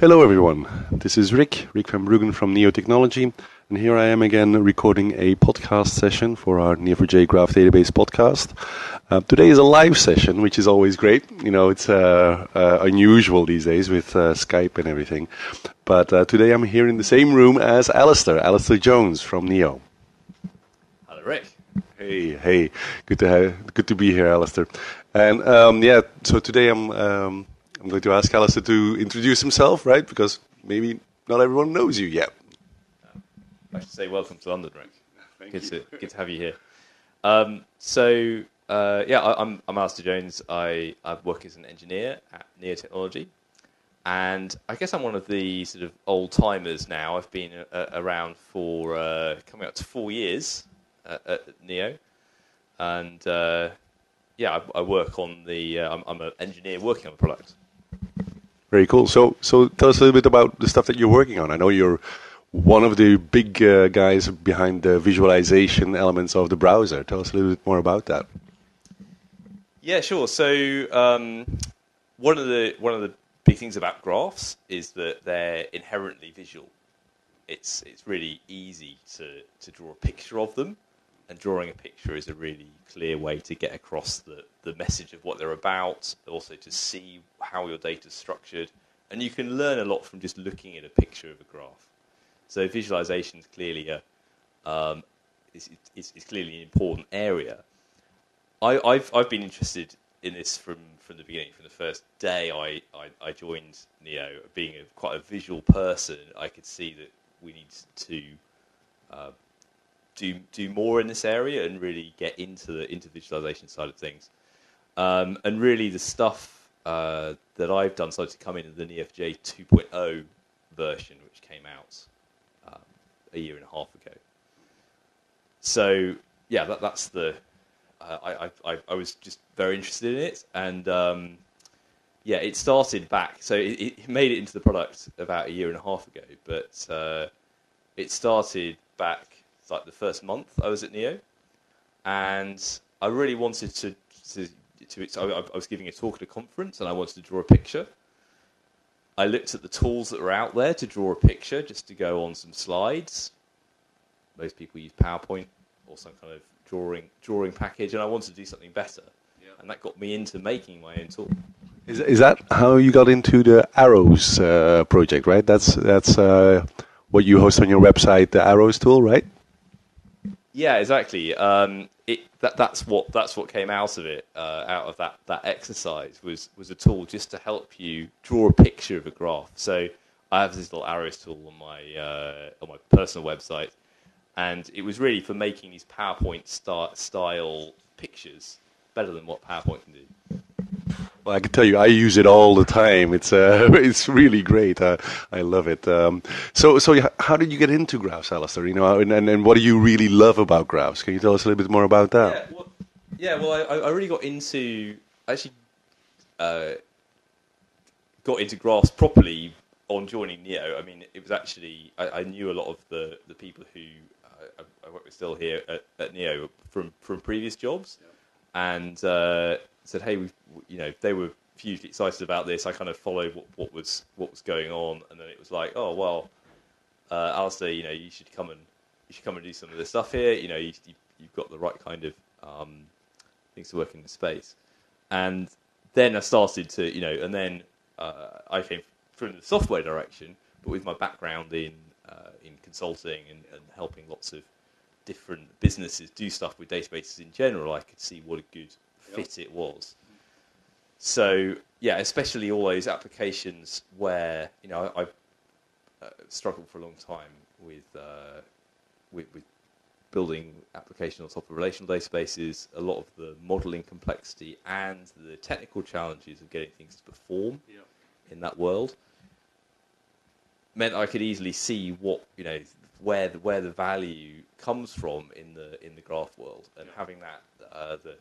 Hello, everyone. This is Rik, Rik van Bruggen from Neo Technology, and here I am again recording a podcast session for our Neo4j Graph Database podcast. Uh, today is a live session, which is always great. You know, it's uh, uh, unusual these days with uh, Skype and everything. But uh, today I'm here in the same room as Alistair, Alistair Jones from Neo. Hello, Rik. Hey, hey, good to have, good to be here, Alistair. And um, yeah, so today I'm um, I'm going to ask Alistair to introduce himself, right? Because maybe not everyone knows you yet. I should say welcome to London, Rik. Thank good you. to good to have you here. Um, so uh, yeah, I, I'm I'm Alistair Jones. I I work as an engineer at Neo Technology, and I guess I'm one of the sort of old timers now. I've been uh, around for uh, coming up to four years at, at Neo, and uh, yeah, I, I work on the. Uh, I'm, I'm an engineer working on the product. Very cool. So, so tell us a little bit about the stuff that you're working on. I know you're one of the big uh, guys behind the visualization elements of the browser. Tell us a little bit more about that. Yeah, sure. So um, one of the one of the big things about graphs is that they're inherently visual. It's it's really easy to to draw a picture of them, and drawing a picture is a really clear way to get across the the message of what they're about, also to see how your data is structured, and you can learn a lot from just looking at a picture of a graph. So visualization is clearly a um, is, is, is clearly an important area. I, I've I've been interested in this from, from the beginning, from the first day I, I, I joined Neo. Being a, quite a visual person, I could see that we need to uh, do do more in this area and really get into the into visualization side of things. Um, and really, the stuff uh, that I've done started to come in the Neo4j 2.0 version, which came out um, a year and a half ago. So yeah, that, that's the uh, I, I, I was just very interested in it, and um, yeah, it started back. So it, it made it into the product about a year and a half ago, but uh, it started back like the first month I was at Neo, and I really wanted to to. to I, I was giving a talk at a conference, and I wanted to draw a picture. I looked at the tools that were out there to draw a picture, just to go on some slides. Most people use PowerPoint or some kind of drawing drawing package, and I wanted to do something better. And that got me into making my own tool. Is, is that how you got into the Arrows uh, project? Right. That's that's uh, what you host on your website, the Arrows tool, right? Yeah, exactly. Um, it, that, that's what that's what came out of it. Uh, out of that that exercise was was a tool just to help you draw a picture of a graph. So I have this little arrows tool on my uh, on my personal website, and it was really for making these PowerPoint style pictures better than what PowerPoint can do. Well, I can tell you, I use it all the time. It's uh, it's really great. Uh, I love it. Um, so, so how did you get into graphs, Alistair? You know, and, and, and what do you really love about graphs? Can you tell us a little bit more about that? Yeah, well, yeah, well I, I really got into actually uh, got into graphs properly on joining Neo. I mean, it was actually I, I knew a lot of the, the people who uh, I, I work with still here at, at Neo from from previous jobs, and uh, said, hey, we've, you know, they were hugely excited about this. I kind of followed what, what was what was going on, and then it was like, oh well, uh, Alistair, you know, you should come and you should come and do some of this stuff here. You know, you, you, you've got the right kind of um, things to work in the space. And then I started to, you know, and then uh, I came from the software direction, but with my background in uh, in consulting and, and helping lots of different businesses do stuff with databases in general, I could see what a good fit it was. So yeah, especially all those applications where you know I, I've uh, struggled for a long time with, uh, with with building applications on top of relational databases. A lot of the modeling complexity and the technical challenges of getting things to perform in that world meant I could easily see what you know where the, where the value comes from in the in the graph world, and having that uh, the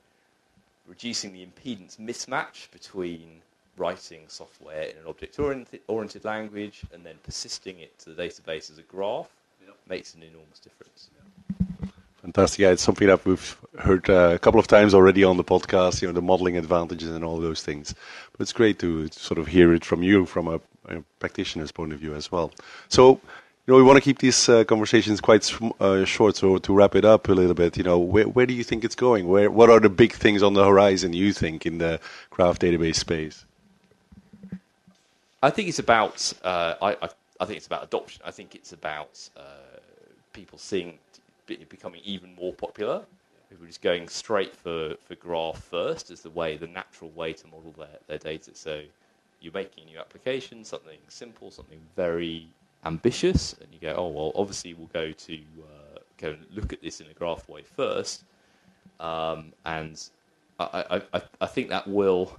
reducing the impedance mismatch between writing software in an object-oriented language and then persisting it to the database as a graph makes an enormous difference. Fantastic. Yeah, it's something that we've heard uh, a couple of times already on the podcast. You know, the modeling advantages and all those things. But it's great to sort of hear it from you, from a, a practitioner's point of view as well. So, you know, we want to keep these uh, conversations quite uh, short. So, to wrap it up a little bit, you know, where, where do you think it's going? Where, what are the big things on the horizon? You think in the graph database space? I think it's about. Uh, I, I, I think it's about adoption. I think it's about uh, people seeing becoming even more popular. People just going straight for, for graph first as the way, the natural way to model their, their data. So you're making a new application, something simple, something very ambitious, and you go, oh well, obviously we'll go to uh, go and look at this in a graph way first, um, and I, I, I think that will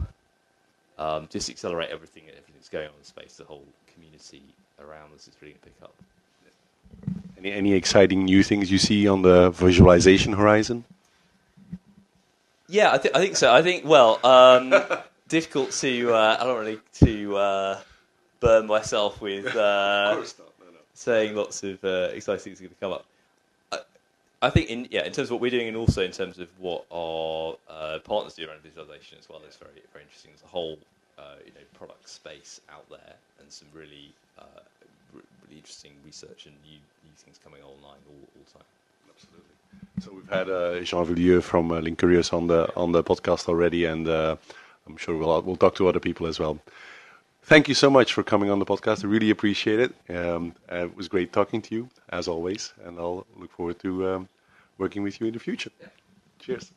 um, just accelerate everything everything that's going on in space. The whole community around this is really going to pick up. Any, any exciting new things you see on the visualization horizon? Yeah, I, th- I think so. I think well, um, difficult to. Uh, I don't really to uh, burn myself with uh, no, no. saying lots of uh, exciting things are going to come up. I, I think in yeah, in terms of what we're doing, and also in terms of what our uh, partners do around visualization as well, it's very very interesting. There's a whole uh, you know product space out there, and some really uh, really interesting research and new new things coming online all, all the time. Absolutely. So we've had uh, Jean Villedieu from uh, Linkurious on the on the podcast already, and uh, I'm sure we'll we'll talk to other people as well. Thank you so much for coming on the podcast. I really appreciate it. Um, uh, it was great talking to you as always, and I'll look forward to um, working with you in the future. Cheers.